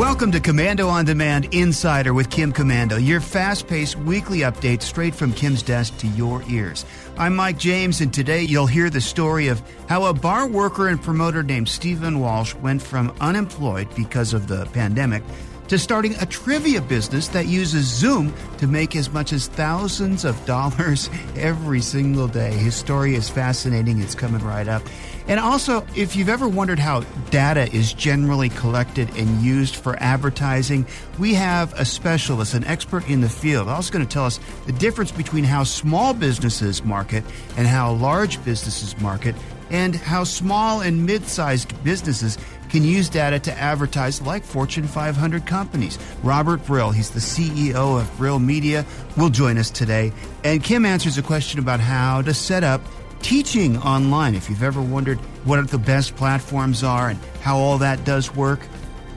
Welcome to Komando on Demand Insider with Kim Komando, your fast paced weekly update straight from Kim's desk to your ears. I'm Mike James, and today you'll hear the story of how a bar worker and promoter named Steven Walsh went from unemployed because of the pandemic to starting a trivia business that uses Zoom to make as much as thousands of dollars every single day. His story is fascinating. It's coming right up. And also, if you've ever wondered how data is generally collected and used for advertising, we have a specialist, an expert in the field, also going to tell us the difference between how small businesses market and how large businesses market, and how small and mid sized businesses can use data to advertise like Fortune 500 companies. Robert Brill, he's the CEO of Brill Media, will join us today. And Kim answers a question about how to set up teaching online. If you've ever wondered what the best platforms are and how all that does work,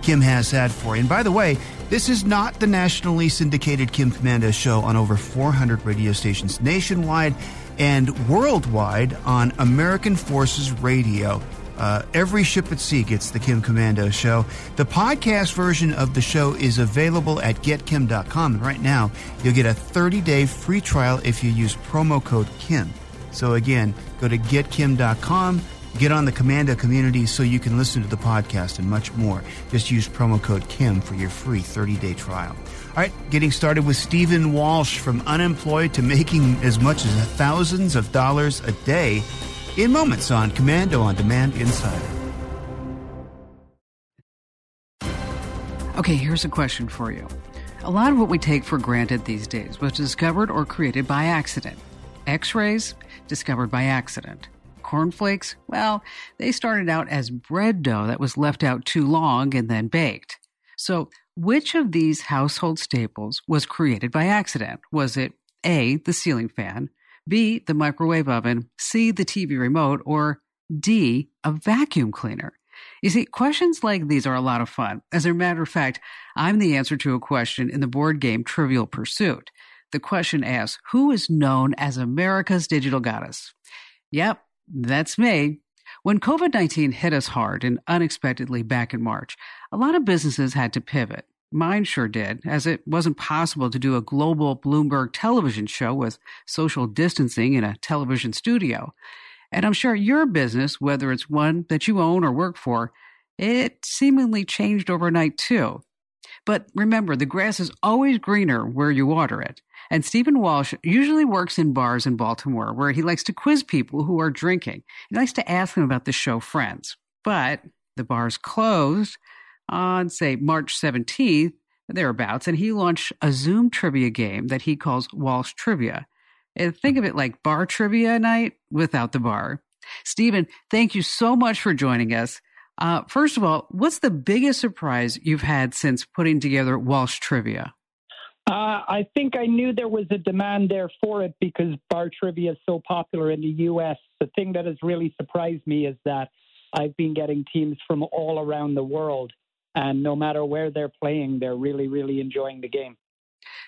Kim has that for you. And by the way, this is not the nationally syndicated Kim Komando show on over 400 radio stations nationwide and worldwide on American Forces Radio. Uh, every ship at sea gets the Kim Komando show. The podcast version of the show is available at getkim.com. And right now, you'll get a 30 day free trial if you use promo code KIM. So again, go to getkim.com, get on the Komando community so you can listen to the podcast and much more. Just use promo code KIM for your free 30 day trial. All right, getting started with Steven Walsh from unemployed to making as much as thousands of dollars a day in moments on Komando on Demand Insider. Okay, here's a question for you. A lot of what we take for granted these days was discovered or created by accident. X rays, discovered by accident. Cornflakes, well, they started out as bread dough that was left out too long and then baked. So, which of these household staples was created by accident? Was it A, the ceiling fan, B, the microwave oven, C, the TV remote, or D, a vacuum cleaner? You see, questions like these are a lot of fun. As a matter of fact, I'm the answer to a question in the board game Trivial Pursuit. The question asks, Who is known as America's digital goddess? Yep, that's me. When COVID 19 hit us hard and unexpectedly back in March, a lot of businesses had to pivot. Mine sure did, as it wasn't possible to do a global Bloomberg television show with social distancing in a television studio. And I'm sure your business, whether it's one that you own or work for, it seemingly changed overnight too. But remember, the grass is always greener where you water it. And Steven Walsh usually works in bars in Baltimore where he likes to quiz people who are drinking. He likes to ask them about the show Friends. But the bars closed on, say, March 17th, thereabouts, and he launched a Zoom trivia game that he calls Walsh Trivia. And think of it like bar trivia night without the bar. Steven, thank you so much for joining us. Uh, first of all, what's the biggest surprise you've had since putting together Walsh Trivia? Uh, I think I knew there was a demand there for it because bar trivia is so popular in the U.S. The thing that has really surprised me is that I've been getting teams from all around the world, and no matter where they're playing, they're really, really enjoying the game.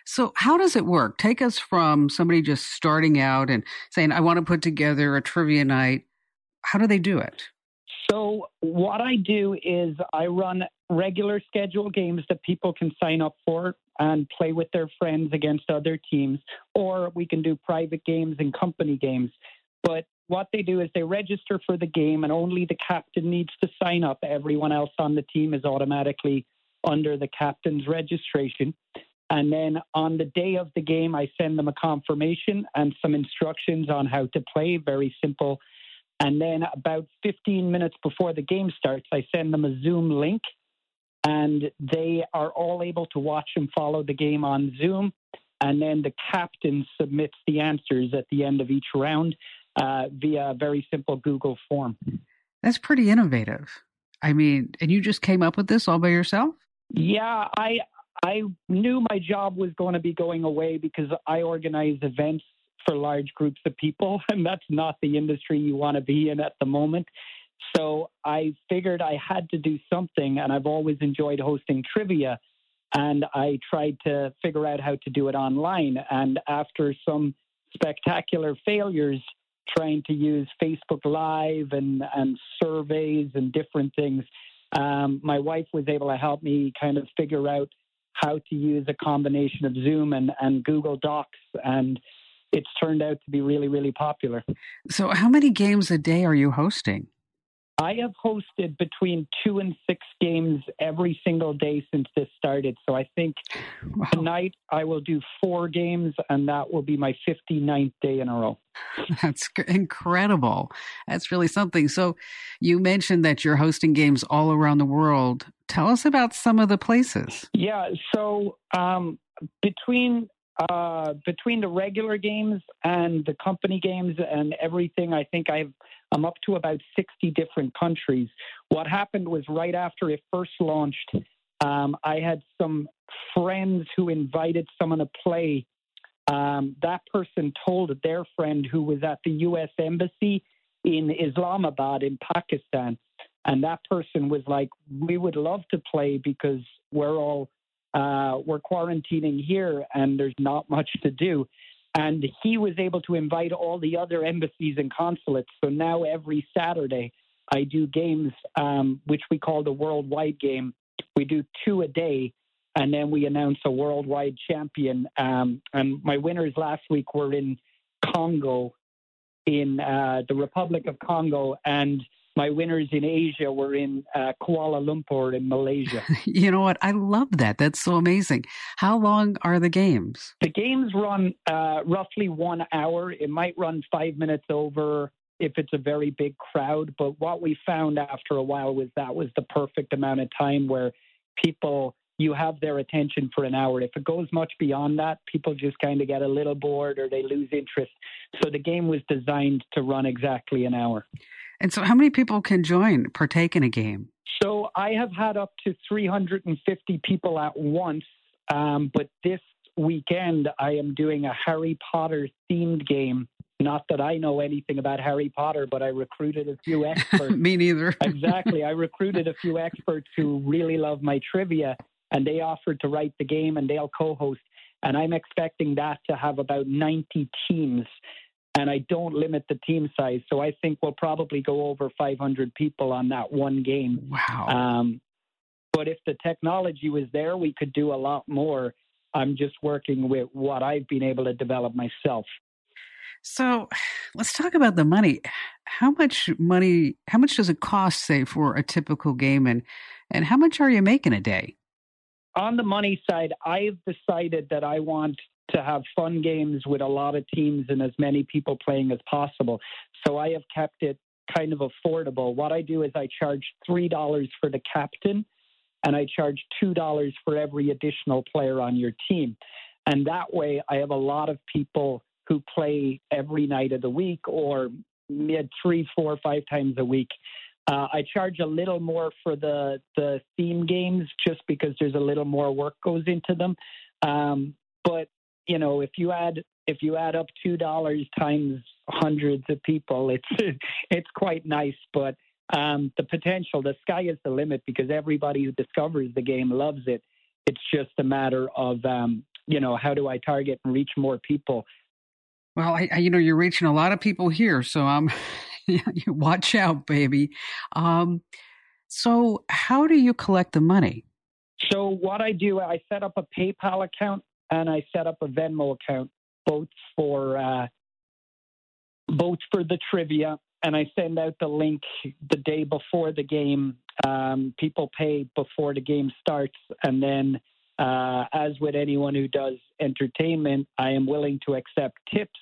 So, how does it work? Take us from somebody just starting out and saying, I want to put together a trivia night. How do they do it? So, what I do is I run regular schedule games that people can sign up for and play with their friends against other teams, or we can do private games and company games. But what they do is they register for the game, and only the captain needs to sign up. Everyone else on the team is automatically under the captain's registration. And then on the day of the game, I send them a confirmation and some instructions on how to play. Very simple. And then about 15 minutes before the game starts, I send them a Zoom link and they are all able to watch and follow the game on Zoom. And then the captain submits the answers at the end of each round uh, via a very simple Google form. That's pretty innovative. I mean, and you just came up with this all by yourself? Yeah, I I knew my job was going to be going away because I organize events for large groups of people, and that's not the industry you want to be in at the moment. So I figured I had to do something, and I've always enjoyed hosting trivia. And I tried to figure out how to do it online. And after some spectacular failures, trying to use Facebook Live and, and surveys and different things, um, my wife was able to help me kind of figure out how to use a combination of Zoom and, and Google Docs. And it's turned out to be really, really popular. So, how many games a day are you hosting? I have hosted between two and six games every single day since this started. So I think wow. tonight I will do four games, and that will be my 59th day in a row. That's incredible. That's really something. So you mentioned that you're hosting games all around the world. Tell us about some of the places. Yeah. So um, between uh, between the regular games and the company games and everything, I think I've I'm up to about 60 different countries. What happened was right after it first launched, um, I had some friends who invited someone to play. Um, that person told their friend who was at the U.S. Embassy in Islamabad in Pakistan. And that person was like, "We would love to play because we're all uh, we're quarantining here and there's not much to do." And he was able to invite all the other embassies and consulates. So now every Saturday, I do games, um, which we call the worldwide game. We do two a day, and then we announce a worldwide champion. Um, and my winners last week were in Congo, in uh, the Republic of Congo, and my winners in Asia were in uh, Kuala Lumpur in Malaysia. you know what? I love that. That's so amazing. How long are the games? The games run uh, roughly one hour. It might run five minutes over if it's a very big crowd. But what we found after a while was that was the perfect amount of time where people you have their attention for an hour. If it goes much beyond that, people just kind of get a little bored or they lose interest. So the game was designed to run exactly an hour. And so, how many people can join, partake in a game? So, I have had up to 350 people at once. Um, but this weekend, I am doing a Harry Potter themed game. Not that I know anything about Harry Potter, but I recruited a few experts. Me neither. exactly. I recruited a few experts who really love my trivia, and they offered to write the game and they'll co host. And I'm expecting that to have about 90 teams and I don't limit the team size. So I think we'll probably go over 500 people on that one game. Wow. Um, but if the technology was there, we could do a lot more. I'm just working with what I've been able to develop myself. So let's talk about the money. How much money, how much does it cost, say, for a typical game? And, and how much are you making a day? On the money side, I've decided that I want to have fun games with a lot of teams and as many people playing as possible. So I have kept it kind of affordable. What I do is I charge $3 for the captain and I charge $2 for every additional player on your team. And that way I have a lot of people who play every night of the week or mid three, four, five times a week. Uh, I charge a little more for the the theme games just because there's a little more work goes into them. Um, but you know, if you add if you add up two dollars times hundreds of people, it's it's quite nice. But um, the potential, the sky is the limit because everybody who discovers the game loves it. It's just a matter of um, you know how do I target and reach more people. Well, I, I, you know you're reaching a lot of people here, so um, you watch out, baby. Um, so how do you collect the money? So what I do, I set up a PayPal account and I set up a Venmo account both for uh, both for the trivia, and I send out the link the day before the game. Um, people pay before the game starts, and then, uh, as with anyone who does entertainment, I am willing to accept tips.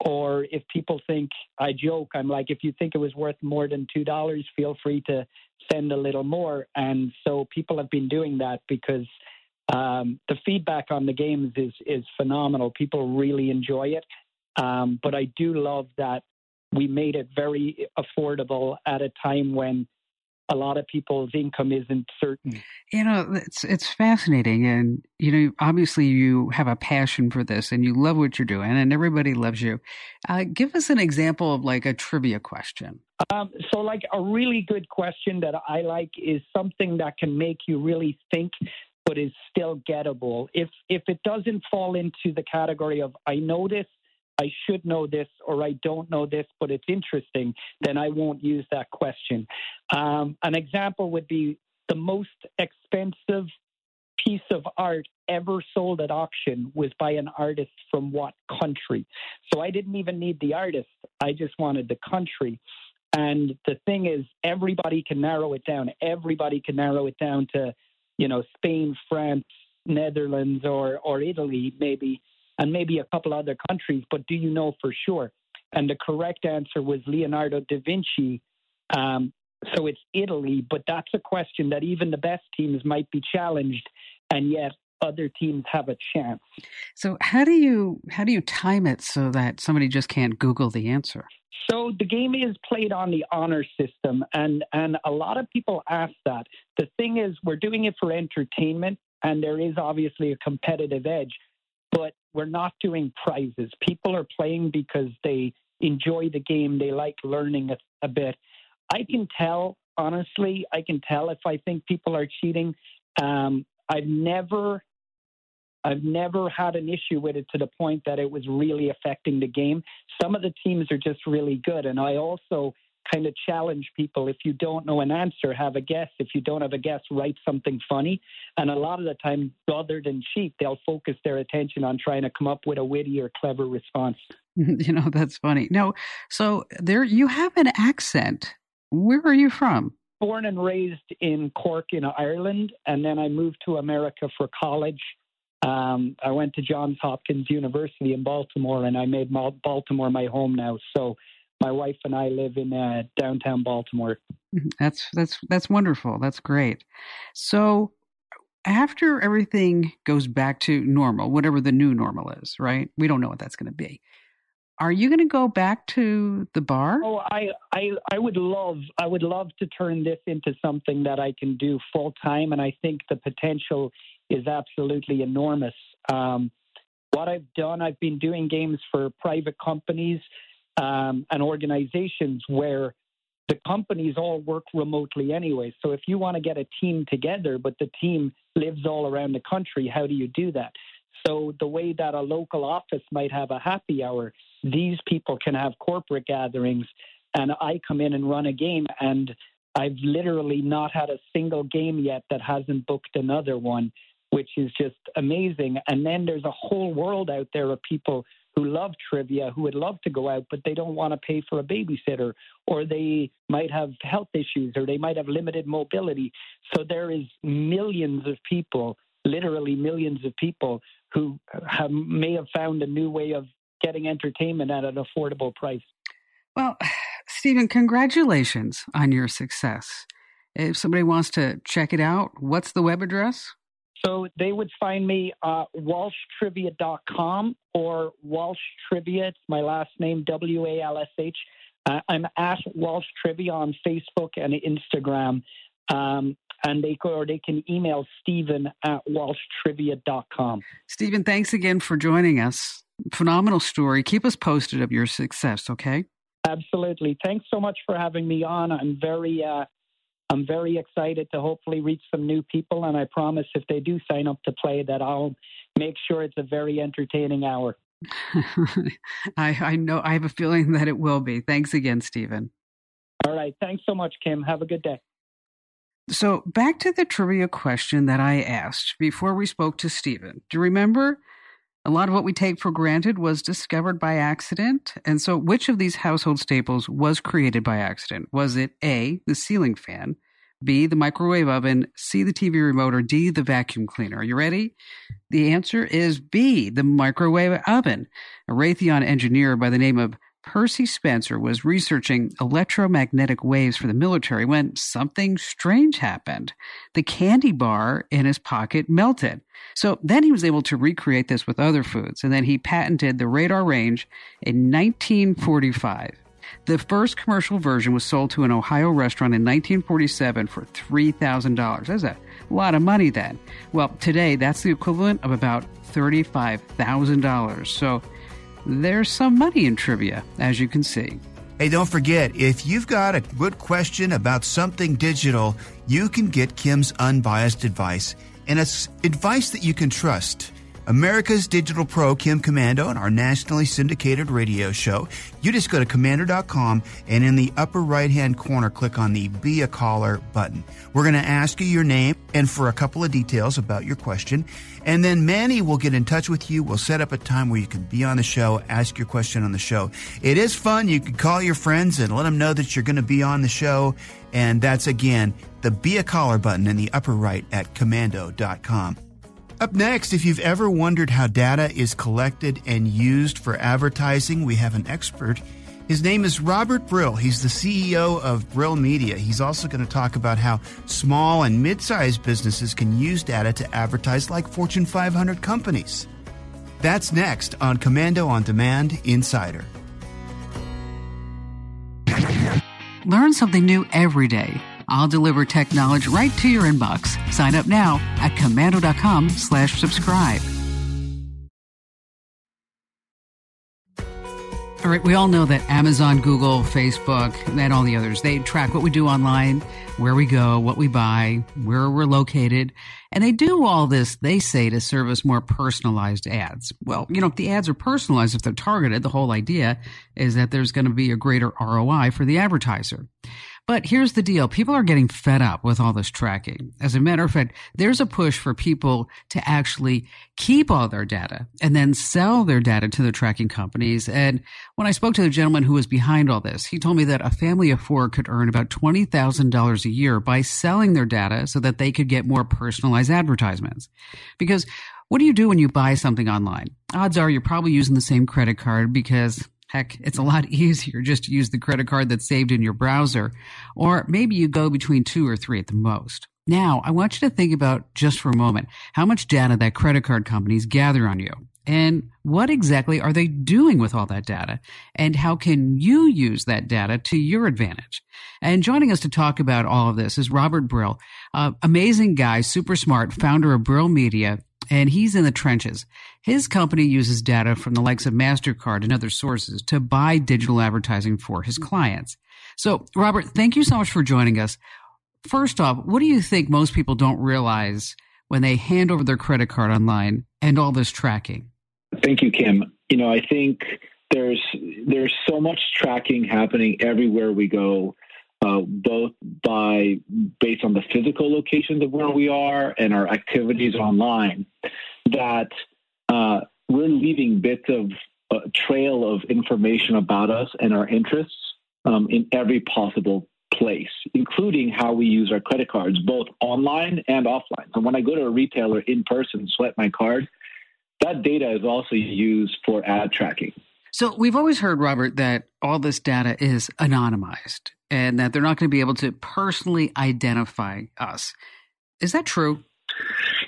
Or if people think I joke, I'm like, if you think it was worth more than two dollars, feel free to send a little more. And so people have been doing that because um, the feedback on the games is is phenomenal. People really enjoy it. Um, but I do love that we made it very affordable at a time when a lot of people's income isn't certain. You know, it's it's fascinating, and you know, obviously you have a passion for this, and you love what you're doing, and everybody loves you. Uh, give us an example of like a trivia question. Um, so, like a really good question that I like is something that can make you really think, but is still gettable. If if it doesn't fall into the category of I know this, I should know this or I don't know this, but it's interesting, then I won't use that question. Um, an example would be the most expensive piece of art ever sold at auction was by an artist from what country. So I didn't even need the artist, I just wanted the country. And the thing is, everybody can narrow it down. Everybody can narrow it down to, you know, Spain, France, Netherlands, or or Italy, maybe and maybe a couple other countries, but do you know for sure? And the correct answer was Leonardo da Vinci. Um, so it's Italy, but that's a question that even the best teams might be challenged, and yet other teams have a chance. So how do you how do you time it so that somebody just can't Google the answer? So the game is played on the honor system, and and a lot of people ask that. The thing is, we're doing it for entertainment, and there is obviously a competitive edge but we're not doing prizes. People are playing because they enjoy the game, they like learning a, a bit. I can tell, honestly, I can tell if I think people are cheating. Um, I've never I've never had an issue with it to the point that it was really affecting the game. Some of the teams are just really good. And I also kind of challenge people if you don't know an answer, have a guess. If you don't have a guess, write something funny. And a lot of the time, rather than cheat, they'll focus their attention on trying to come up with a witty or clever response. You know, that's funny. No, so there you have an accent. Where are you from? Born and raised in Cork in Ireland, and then I moved to America for college. Um, I went to Johns Hopkins University in Baltimore, and I made Baltimore my home now. So my wife and I live in uh, downtown Baltimore. Mm-hmm. That's that's that's wonderful. That's great. So after everything goes back to normal, whatever the new normal is, right? We don't know what that's going to be. Are you going to go back to the bar? Oh, I, I, I would love, I would love to turn this into something that I can do full time, and I think the potential is absolutely enormous. Um, what I've done, I've been doing games for private companies um, and organizations where the companies all work remotely anyway. So if you want to get a team together, but the team lives all around the country, how do you do that? So the way that a local office might have a happy hour, these people can have corporate gatherings, and I come in and run a game, and I've literally not had a single game yet that hasn't booked another one, which is just amazing. And then there's a whole world out there of people who love trivia, who would love to go out, but they don't want to pay for a babysitter, or they might have health issues, or they might have limited mobility. So there is millions of people, literally millions of people, who have, may have found a new way of getting entertainment at an affordable price. Well, Steven, congratulations on your success. If somebody wants to check it out, what's the web address? So they would find me uh, walshtrivia.com or Walsh Trivia. It's my last name, W A L S H. Uh, I'm at Walsh Trivia on Facebook and Instagram. Um, and they or they can email Steven at walshtrivia.com. Steven, thanks again for joining us. Phenomenal story. Keep us posted of your success, okay? Absolutely. Thanks so much for having me on. I'm very uh, I'm very excited to hopefully reach some new people, and I promise if they do sign up to play, that I'll make sure it's a very entertaining hour. I, I know. I have a feeling that it will be. Thanks again, Steven. All right. Thanks so much, Kim. Have a good day. So, back to the trivia question that I asked before we spoke to Steven. Do you remember? A lot of what we take for granted was discovered by accident. And so, which of these household staples was created by accident? Was it A, the ceiling fan, B, the microwave oven, C, the TV remote, or D, the vacuum cleaner? Are you ready? The answer is B, the microwave oven. A Raytheon engineer by the name of Percy Spencer was researching electromagnetic waves for the military when something strange happened. The candy bar in his pocket melted. So then he was able to recreate this with other foods, and then he patented the Radarange in 1945. The first commercial version was sold to an Ohio restaurant in 1947 for $3,000. That's a lot of money then. Well, today that's the equivalent of about $35,000. So there's some money in trivia, as you can see. Hey, don't forget, if you've got a good question about something digital, you can get Kim's unbiased advice, and it's advice that you can trust. America's Digital Pro, Kim Komando, and our nationally syndicated radio show. You just go to komando.com and in the upper right hand corner, click on the Be a Caller button. We're going to ask you your name and for a couple of details about your question. And then Manny will get in touch with you. We'll set up a time where you can be on the show, ask your question on the show. It is fun. You can call your friends and let them know that you're going to be on the show. And that's again the Be a Caller button in the upper right at komando.com. Up next, if you've ever wondered how data is collected and used for advertising, we have an expert. His name is Robert Brill. He's the CEO of Brill Media. He's also going to talk about how small and mid sized businesses can use data to advertise like Fortune 500 companies. That's next on Komando on Demand Insider. Learn something new every day. I'll deliver tech knowledge right to your inbox. Sign up now at komando.com slash subscribe. All right, we all know that Amazon, Google, Facebook, and all the others, they track what we do online, where we go, what we buy, where we're located. And they do all this, they say, to serve us more personalized ads. Well, you know, if the ads are personalized, if they're targeted, the whole idea is that there's going to be a greater ROI for the advertiser. But here's the deal. People are getting fed up with all this tracking. As a matter of fact, there's a push for people to actually keep all their data and then sell their data to the tracking companies. And when I spoke to the gentleman who was behind all this, he told me that a family of four could earn about $20,000 a year by selling their data so that they could get more personalized advertisements. Because what do you do when you buy something online? Odds are you're probably using the same credit card because Heck, it's a lot easier just to use the credit card that's saved in your browser, or maybe you go between two or three at the most. Now, I want you to think about just for a moment how much data that credit card companies gather on you. And what exactly are they doing with all that data? And how can you use that data to your advantage? And joining us to talk about all of this is Robert Brill, uh, amazing guy, super smart, founder of Brill Media, and he's in the trenches. His company uses data from the likes of MasterCard and other sources to buy digital advertising for his clients. So, Robert, thank you so much for joining us. First off, what do you think most people don't realize when they hand over their credit card online and all this tracking? Thank you, Kim. You know, I think there's there's so much tracking happening everywhere we go, uh, both by based on the physical locations of where we are and our activities online, that uh, we're leaving bits of a trail of information about us and our interests um, in every possible place, including how we use our credit cards, both online and offline. So when I go to a retailer in person, swipe my card, that data is also used for ad tracking. So we've always heard, Robert, that all this data is anonymized and that they're not going to be able to personally identify us. Is that true?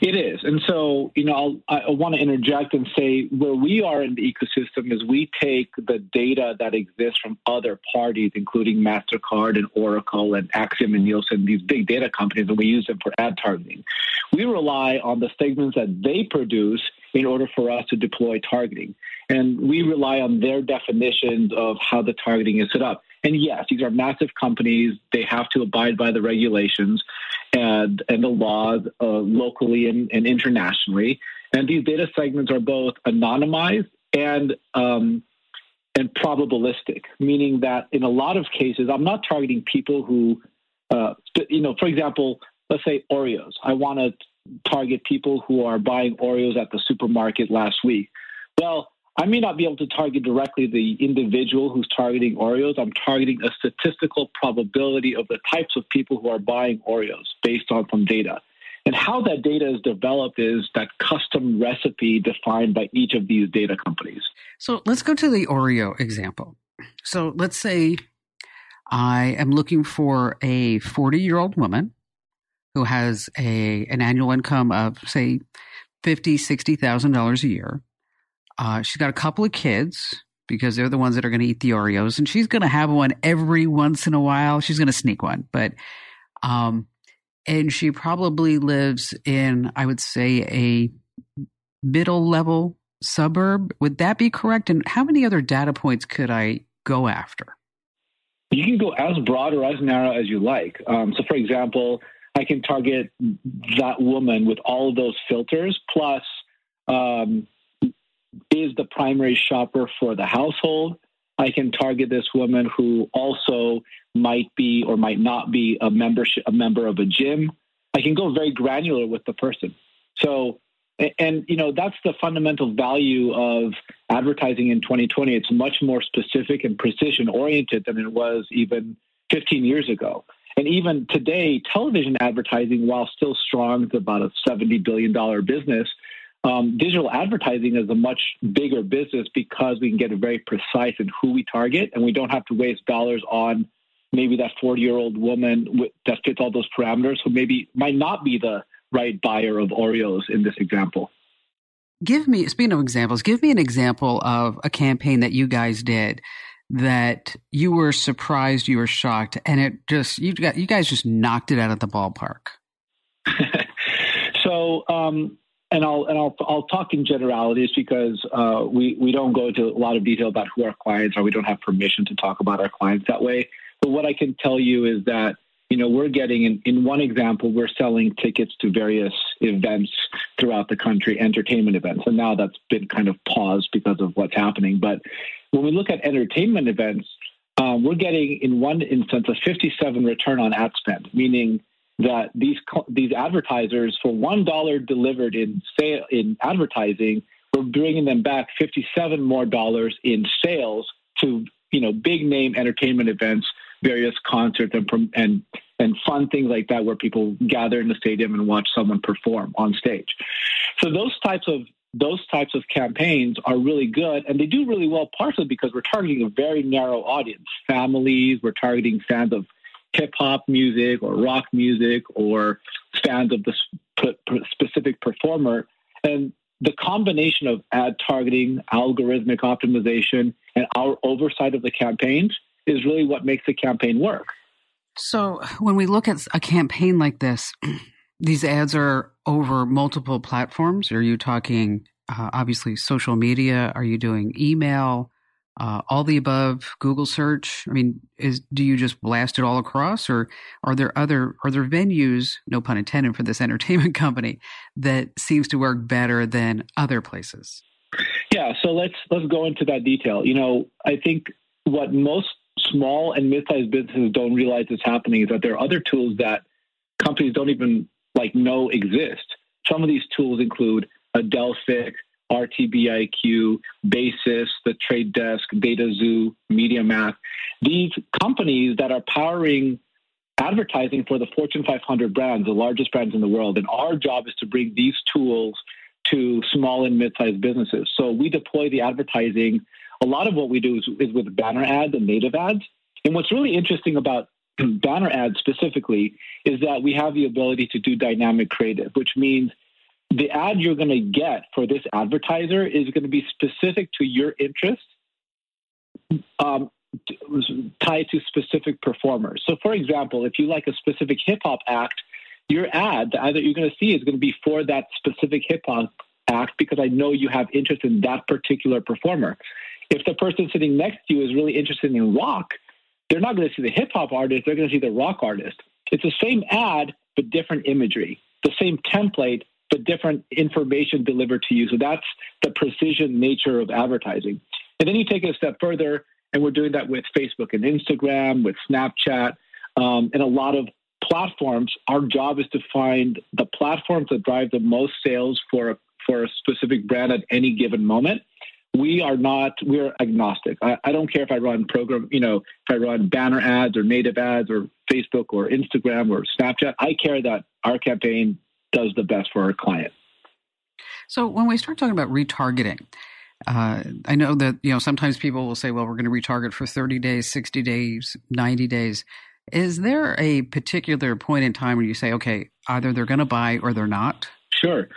It is. And so, you know, I'll, I want to interject and say where we are in the ecosystem is we take the data that exists from other parties, including MasterCard and Oracle and Acxiom and Nielsen, these big data companies, and we use them for ad targeting. We rely on the segments that they produce in order for us to deploy targeting. And we rely on their definitions of how the targeting is set up. And yes, these are massive companies. They have to abide by the regulations and, and the laws uh, locally and, and, internationally. And these data segments are both anonymized and um, and probabilistic, meaning that in a lot of cases, I'm not targeting people who, uh, you know, for example, let's say Oreos. I want to target people who are buying Oreos at the supermarket last week. Well, I may not be able to target directly the individual who's targeting Oreos. I'm targeting a statistical probability of the types of people who are buying Oreos based on some data. And how that data is developed is that custom recipe defined by each of these data companies. So let's go to the Oreo example. So let's say I am looking for a 40 year old woman who has a an annual income of say fifty, sixty thousand dollars a year. Uh, she's got a couple of kids, because they're the ones that are going to eat the Oreos, and she's going to have one every once in a while. She's going to sneak one, but um, and she probably lives in, I would say, a middle level suburb. Would that be correct? And how many other data points could I go after? You can go as broad or as narrow as you like. Um, so, for example, I can target that woman with all of those filters, plus um, is the primary shopper for the household. I can target this woman who also might be or might not be a membership a member of a gym. I can go very granular with the person. So and you know that's the fundamental value of advertising in 2020 it's much more specific and precision oriented than it was even 15 years ago and even today television advertising while still strong it's about a 70 billion dollar business um, digital advertising is a much bigger business because we can get very precise in who we target and we don't have to waste dollars on maybe that 40 year old woman that fits all those parameters who maybe might not be the right buyer of Oreos in this example. Give me, speaking of examples, give me an example of a campaign that you guys did that you were surprised, you were shocked, and it just you got you guys just knocked it out of the ballpark. so, um, and I'll and I'll I'll talk in generalities because uh, we we don't go into a lot of detail about who our clients are. We don't have permission to talk about our clients that way. But what I can tell you is that you know, we're getting in, in one example, we're selling tickets to various events throughout the country, entertainment events. And now that's been kind of paused because of what's happening. But when we look at entertainment events, um, we're getting in one instance a 57 return on ad spend, meaning that these these advertisers for one dollar delivered in sale in advertising, we're bringing them back 57 more dollars in sales to you know big name entertainment events various concerts and and and fun things like that where people gather in the stadium and watch someone perform on stage. So those types of those types of campaigns are really good and they do really well partially because we're targeting a very narrow audience families we're targeting fans of hip hop music or rock music or fans of the specific performer and the combination of ad targeting algorithmic optimization and our oversight of the campaigns is really what makes the campaign work. So when we look at a campaign like this, these ads are over multiple platforms. Are you talking uh, obviously social media? Are you doing email? Uh, all the above, Google search. I mean, is do you just blast it all across, or are there other are there venues, no pun intended, for this entertainment company that seems to work better than other places? Yeah, so let's let's go into that detail. You know, I think what most small and mid-sized businesses don't realize is happening is that there are other tools that companies don't even like know exist. Some of these tools include Adelphic, RTBIQ, Basis, the Trade Desk, DataXu, MediaMath. These companies that are powering advertising for the Fortune 500 brands, the largest brands in the world. And our job is to bring these tools to small and mid-sized businesses. So we deploy the advertising a lot of what we do is, is with banner ads and native ads. And what's really interesting about banner ads specifically is that we have the ability to do dynamic creative, which means the ad you're going to get for this advertiser is going to be specific to your interests, um, tied to specific performers. So, for example, if you like a specific hip hop act, your ad, the ad that you're going to see is going to be for that specific hip hop act because I know you have interest in that particular performer. If the person sitting next to you is really interested in rock, they're not going to see the hip hop artist, they're going to see the rock artist. It's the same ad, but different imagery, the same template, but different information delivered to you. So that's the precision nature of advertising. And then you take it a step further, and we're doing that with Facebook and Instagram, with Snapchat, um, and a lot of platforms. Our job is to find the platforms that drive the most sales for a, for a specific brand at any given moment we are not we're agnostic I, I, don't care if i run program you know if i run banner ads or native ads or facebook or instagram or snapchat i care that our campaign does the best for our client so when we start talking about retargeting uh, i know that you know sometimes people will say well we're going to retarget for 30 days 60 days 90 days is there a particular point in time where you say okay either they're going to buy or they're not Sure.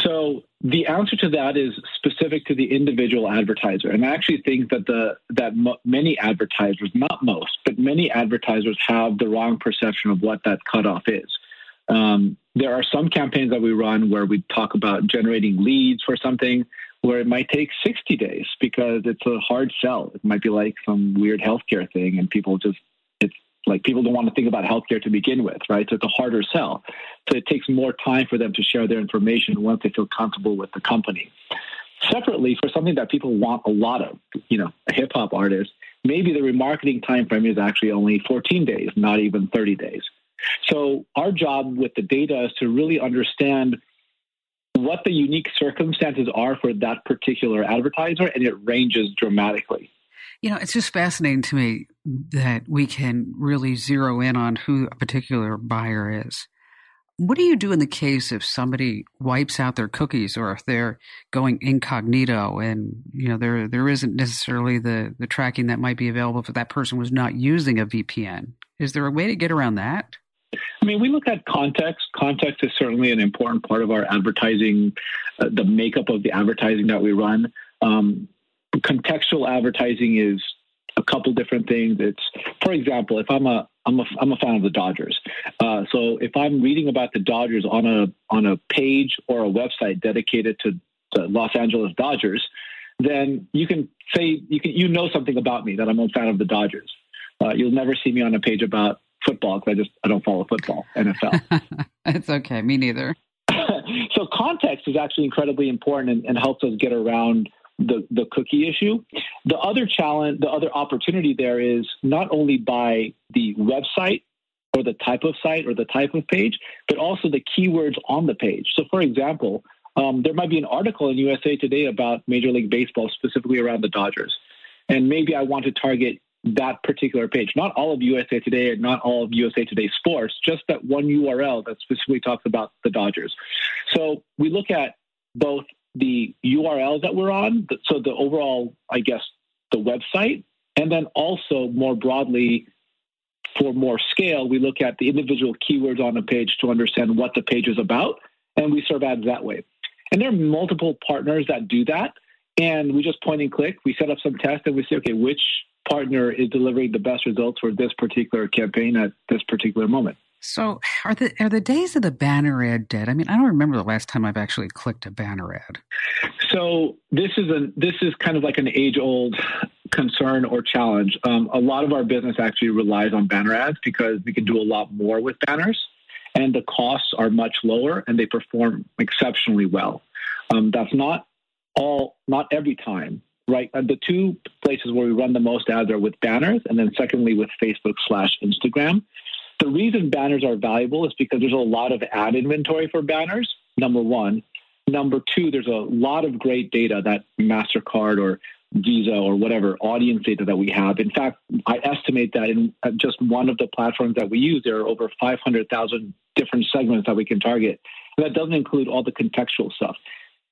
So the answer to that is specific to the individual advertiser, and I actually think that the that mo- many advertisers, not most, but many advertisers have the wrong perception of what that cutoff is. Um, there are some campaigns that we run where we talk about generating leads for something where it might take 60 days because it's a hard sell. It might be like some weird healthcare thing, and people just it's like people don't want to think about healthcare to begin with, right? So it's a harder sell. So it takes more time for them to share their information once they feel comfortable with the company. Separately, for something that people want a lot of, you know, a hip hop artist, maybe the remarketing time frame is actually only 14 days, not even 30 days. So our job with the data is to really understand what the unique circumstances are for that particular advertiser, and it ranges dramatically. You know, it's just fascinating to me that we can really zero in on who a particular buyer is. What do you do in the case if somebody wipes out their cookies or if they're going incognito and you know there there isn't necessarily the the tracking that might be available if that person was not using a VPN? Is there a way to get around that? I mean, we look at context. Context is certainly an important part of our advertising, uh, the makeup of the advertising that we run. Um, contextual advertising is a couple different things. It's, for example, if I'm a I'm a I'm a fan of the Dodgers, uh, so if I'm reading about the Dodgers on a on a page or a website dedicated to the Los Angeles Dodgers, then you can say you can you know something about me that I'm a fan of the Dodgers. Uh, you'll never see me on a page about football because I just I don't follow football NFL. it's okay, me neither. so context is actually incredibly important and, and helps us get around the, the cookie issue. The other challenge, the other opportunity there is not only by the website or the type of site or the type of page, but also the keywords on the page. So, for example, um, there might be an article in USA Today about Major League Baseball, specifically around the Dodgers. And maybe I want to target that particular page, not all of USA Today and not all of USA Today Sports, just that one URL that specifically talks about the Dodgers. So we look at both the URL that we're on, so the overall, I guess, the website, and then also more broadly, for more scale, we look at the individual keywords on a page to understand what the page is about, and we serve ads that way. And there are multiple partners that do that, and we just point and click. We set up some tests, and we say, okay, which partner is delivering the best results for this particular campaign at this particular moment. So are the are the days of the banner ad dead? I mean, I don't remember the last time I've actually clicked a banner ad. So this is a this is kind of like an age old concern or challenge. Um, a lot of our business actually relies on banner ads because we can do a lot more with banners, and the costs are much lower and they perform exceptionally well. Um, that's not all not every time right? Uh, the two places where we run the most ads are with banners, and then secondly with Facebook slash Instagram. The reason banners are valuable is because there's a lot of ad inventory for banners, number one. Number two, there's a lot of great data that MasterCard or Visa or whatever audience data that we have. In fact, I estimate that in uh, just one of the platforms that we use, there are over 500,000 different segments that we can target. And that doesn't include all the contextual stuff.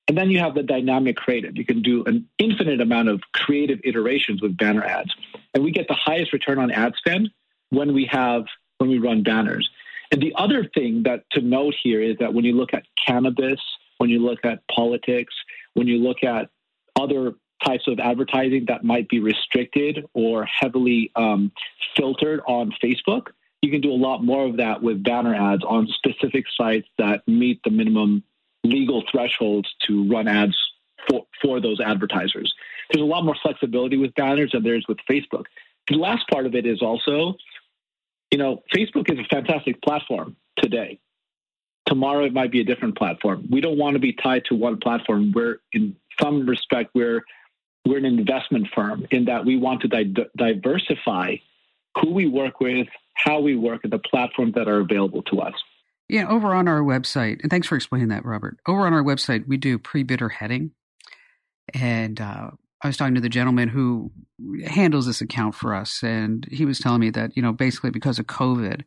And then you have the dynamic creative. You can do an infinite amount of creative iterations with banner ads. And we get the highest return on ad spend when we have when we run banners. And the other thing that to note here is that when you look at cannabis, when you look at politics, when you look at other types of advertising that might be restricted or heavily um, filtered on Facebook, you can do a lot more of that with banner ads on specific sites that meet the minimum legal thresholds to run ads for, for those advertisers. There's a lot more flexibility with banners than there is with Facebook. The last part of it is also you know, Facebook is a fantastic platform today. Tomorrow it might be a different platform. We don't want to be tied to one platform. We're in some respect we're we're an investment firm in that we want to di- diversify who we work with, how we work, and the platforms that are available to us. Yeah, over on our website, and thanks for explaining that, Robert. Over on our website, we do pre-bidder heading, and uh, I was talking to the gentleman who handles this account for us, and he was telling me that you know basically because of COVID,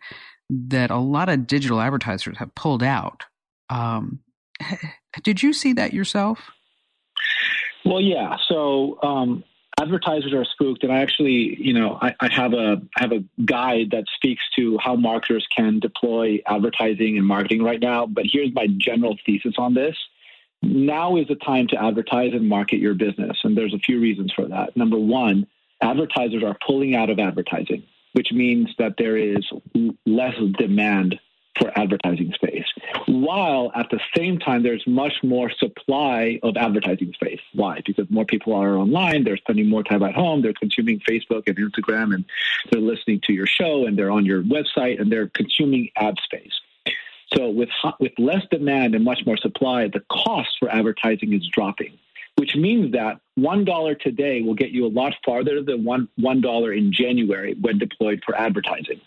that a lot of digital advertisers have pulled out. Um, did you see that yourself? Well, yeah. So um, advertisers are spooked, and I actually, you know, I, I, have a I have a guide that speaks to how marketers can deploy advertising and marketing right now. But here's my general thesis on this: now is the time to advertise and market your business. And there's a few reasons for that. Number one, advertisers are pulling out of advertising, which means that there is less demand for advertising space, while at the same time, there's much more supply of advertising space. Why? Because more people are online, they're spending more time at home, they're consuming Facebook and Instagram, and they're listening to your show, and they're on your website, and they're consuming ad space. So with with less demand and much more supply, the cost for advertising is dropping, which means that one dollar today will get you a lot farther than one one dollar in January when deployed for advertising.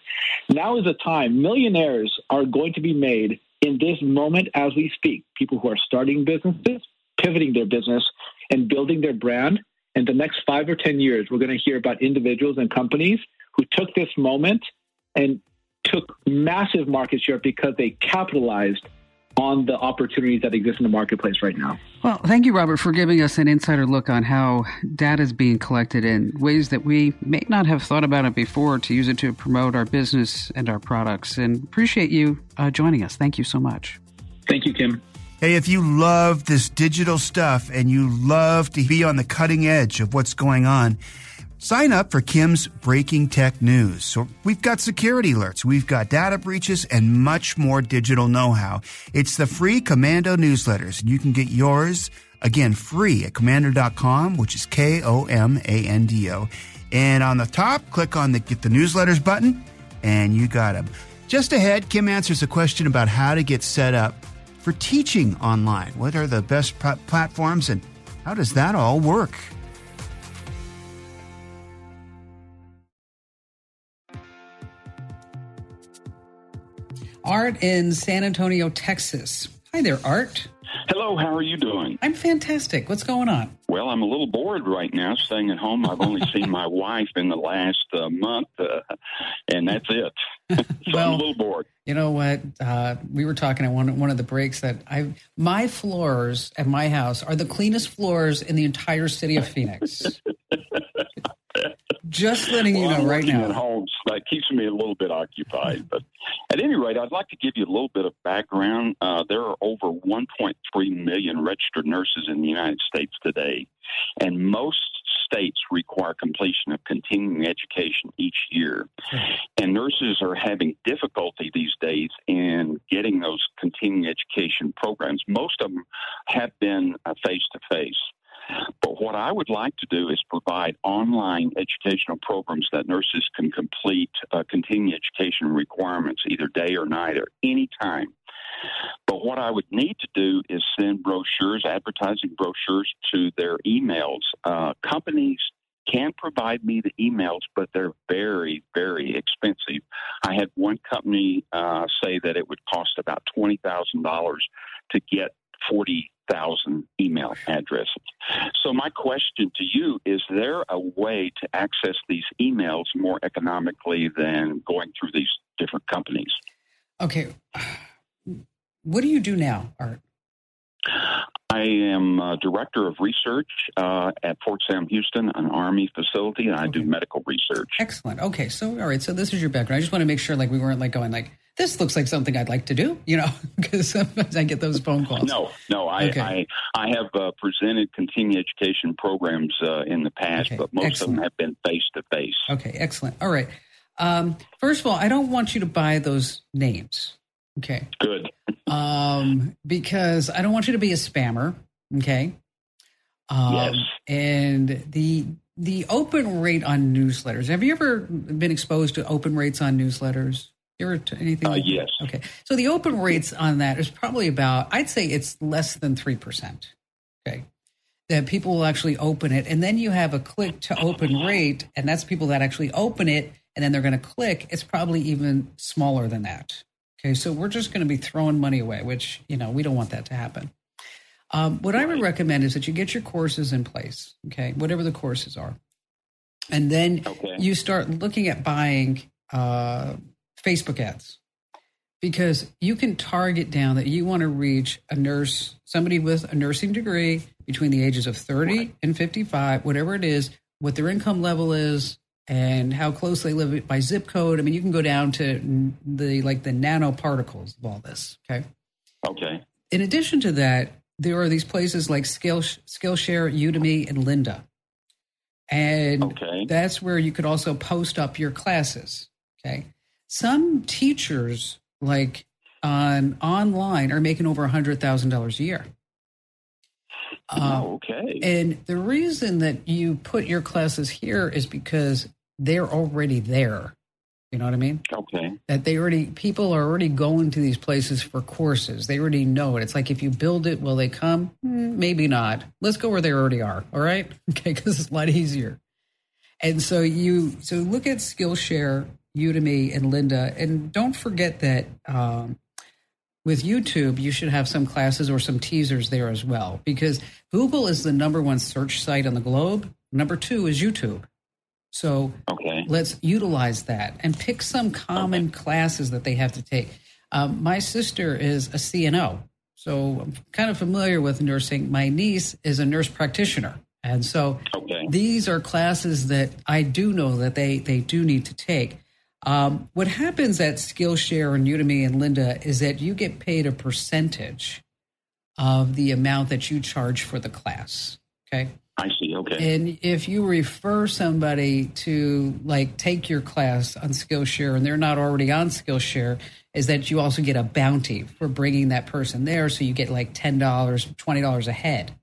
Now is the time. Millionaires are going to be made in this moment as we speak. People who are starting businesses, pivoting their business, and building their brand. In the next five or ten years, we're going to hear about individuals and companies who took this moment and took massive market share because they capitalized on the opportunities that exist in the marketplace right now. Well, thank you, Robert, for giving us an insider look on how data is being collected in ways that we may not have thought about it before to use it to promote our business and our products. And appreciate you uh, joining us. Thank you so much. Thank you, Kim. Hey, if you love this digital stuff and you love to be on the cutting edge of what's going on, Sign up for Kim's Breaking Tech News. So we've got security alerts, we've got data breaches, and much more digital know-how. It's the free Komando newsletters, and you can get yours again free at komando.com, which is K-O-M-A-N-D-O. And on the top, click on the Get the Newsletters button, and you got them. Just ahead, Kim answers a question about how to get set up for teaching online. What are the best platforms, and how does that all work? Art in San Antonio, Texas. Hi there, Art. Hello, how are you doing? I'm fantastic. What's going on? Well, I'm a little bored right now staying at home. I've only seen my wife in the last uh, month, uh, and that's it. so well, I'm a little bored. You know what? Uh, we were talking at one one of the breaks that I my floors at my house are the cleanest floors in the entire city of Phoenix. Just letting well, you know I'm right now. At home, so that keeps me a little bit occupied. But at any rate, I'd like to give you a little bit of background. Uh, there are over 1.3 million registered nurses in the United States today, and most states require completion of continuing education each year. And nurses are having difficulty these days in getting those continuing education programs. Most of them have been face to face. But what I would like to do is provide online educational programs that nurses can complete uh, continuing education requirements either day or night or any time. But what I would need to do is send brochures, advertising brochures to their emails. Uh, companies can provide me the emails, but they're very, very expensive. I had one company uh, say that it would cost about $20,000 to get 40 thousand email addresses. So my question to you is there a way to access these emails more economically than going through these different companies? Okay. What do you do now, Art? I am uh, director of research uh, at Fort Sam Houston, an Army facility, and I okay. do medical research. Excellent. Okay, so all right, so this is your background. I just want to make sure, like, we weren't like going like, this looks like something I'd like to do, you know, because sometimes I get those phone calls. No, no, I okay. I, I have uh, presented continuing education programs uh, in the past, okay. but most excellent. of them have been face to face. Okay, excellent. All right. Um, first of all, I don't want you to buy those names. Okay. Good. um, because I don't want you to be a spammer. Okay. Um, yes. And the the open rate on newsletters. Have you ever been exposed to open rates on newsletters? You ever t- anything? Uh, yes. Okay. So the open rates on that is probably about, I'd say it's less than 3%. Okay. That people will actually open it. And then you have a click to open rate, and that's people that actually open it and then they're going to click. It's probably even smaller than that. Okay. So we're just going to be throwing money away, which, you know, we don't want that to happen. Um, what. I would recommend is that you get your courses in place, okay, whatever the courses are. And then okay. you start looking at buying uh, Facebook ads because you can target down that you want to reach a nurse, somebody with a nursing degree between the ages of 30 and 55, whatever it is, what their income level is, and how close they live by zip code. I mean, you can go down to the like the nanoparticles of all this. Okay. Okay. In addition to that, there are these places like Skill Skillshare, Udemy, and Lynda, and Okay. that's where you could also post up your classes. Okay, some teachers like on online are making over a hundred thousand dollars a year. Uh, oh, okay. and the reason that you put your classes here is because they're already there. You know what I mean? okay. That they already, people are already going to these places for courses. They already know it. It's like if you build it, will they come? Hmm, Maybe not. Let's go where they already are. All right. Okay. Because it's a lot easier. And so you, so look at Skillshare, Udemy, and Lynda. And don't forget that um, with YouTube, you should have some classes or some teasers there as well, because Google is the number one search site on the globe. Number two is YouTube. So Okay. let's utilize that and pick some common classes that they have to take. Um, my sister is a CNO, so I'm kind of familiar with nursing. My niece is a nurse practitioner. And so Okay. these are classes that I do know that they, they do need to take. Um, what happens at Skillshare and Udemy and Lynda is that you get paid a percentage of the amount that you charge for the class. Okay. I see. Okay. And if you refer somebody to like take your class on Skillshare and they're not already on Skillshare, is that you also get a bounty for bringing that person there. So you get like $10, $20 a head.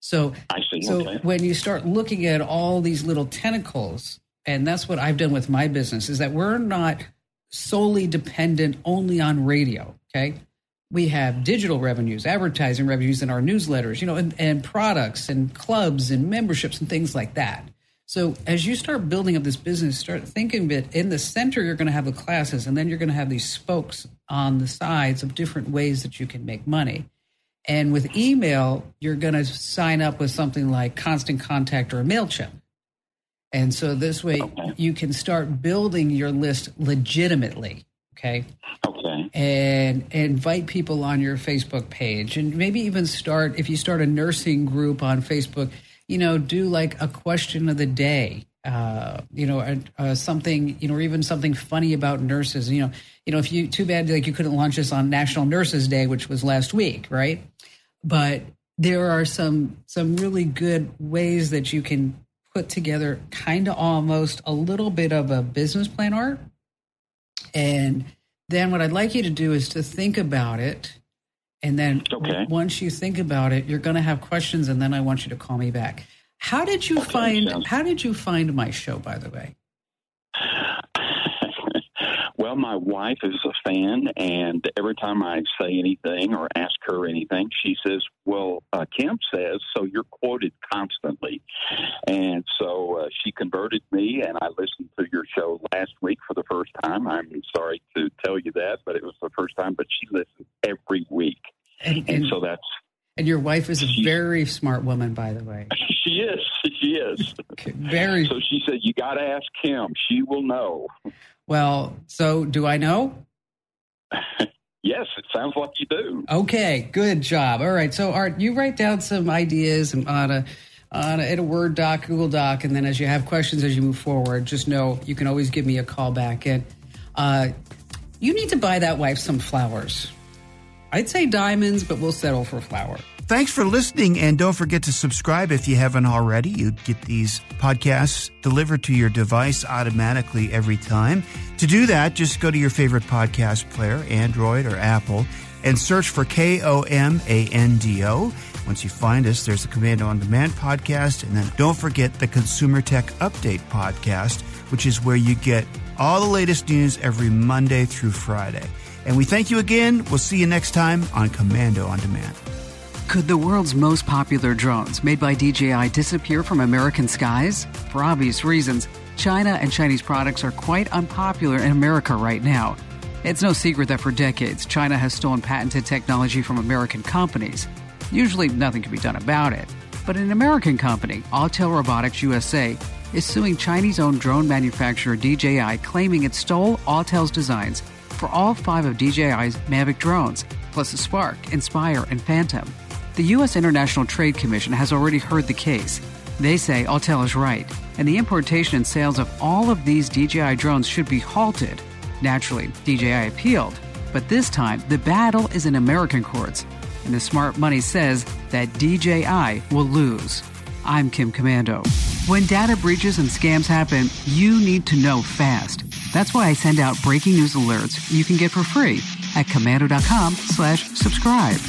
So, I see. so okay. when you start looking at all these little tentacles, and that's what I've done with my business, is that we're not solely dependent only on radio. Okay. We have digital revenues, advertising revenues in our newsletters, you know, and, and products and clubs and memberships and things like that. So as you start building up this business, start thinking of it in the center, you're going to have the classes, and then you're going to have these spokes on the sides of different ways that you can make money. And with email, you're going to sign up with something like Constant Contact or MailChimp. And so this way Okay. you can start building your list legitimately. Okay. Okay. And invite people on your Facebook page. And maybe even start, if you start a nursing group on Facebook, you know, do like a question of the day. Uh, you know, uh, uh, something, you know, or even something funny about nurses. You know, you know, if you too bad like you couldn't launch this on National Nurses Day, which was last week, right? But there are some some really good ways that you can put together kind of almost a little bit of a business plan art. And then what I'd like you to do is to think about it. And then Okay. once you think about it, you're going to have questions and then I want you to call me back. How did you find sounds- how did you find my show by the way? Well, my wife is a fan, and every time I say anything or ask her anything, she says, "Well, uh, Kim says so. You're quoted constantly," and so uh, she converted me, and I listened to your show last week for the first time. I'm sorry to tell you that, but it was the first time. But she listens every week, And, and and, so that's and your wife is a very smart woman by the way. she is, she is. Very So she said, "You got to ask Kim. She will know." well. So do I know? Yes, it sounds like you do. Okay, good job. All right, so Art, you write down some ideas and on a on a, in a Word doc, Google Doc, and then as you have questions as you move forward, just know you can always give me a call back. And uh, you need to buy that wife some flowers. I'd say diamonds, but we'll settle for flower. Thanks for listening, and don't forget to subscribe if you haven't already. You get these podcasts delivered to your device automatically every time. To do that, just go to your favorite podcast player, Android or Apple, and search for K O M A N D O. Once you find us, there's the Komando on Demand podcast, and then don't forget the Consumer Tech Update podcast, which is where you get all the latest news every Monday through Friday. And we thank you again. We'll see you next time on Komando on Demand. Could the world's most popular drones made by DJI disappear from American skies? For obvious reasons, China and Chinese products are quite unpopular in America right now. It's no secret that for decades, China has stolen patented technology from American companies. Usually, nothing can be done about it. But an American company, Autel Robotics USA, is suing Chinese owned drone manufacturer DJI, claiming it stole Autel's designs for all five of DJI's Mavic drones, plus the Spark, Inspire, and Phantom. The U.S. International Trade Commission has already heard the case. They say Autel is right, and the importation and sales of all of these DJI drones should be halted. Naturally, DJI appealed, but this time the battle is in American courts, and the smart money says that DJI will lose. I'm Kim Komando. When data breaches and scams happen, you need to know fast. That's why I send out breaking news alerts you can get for free at komando.com slash subscribe.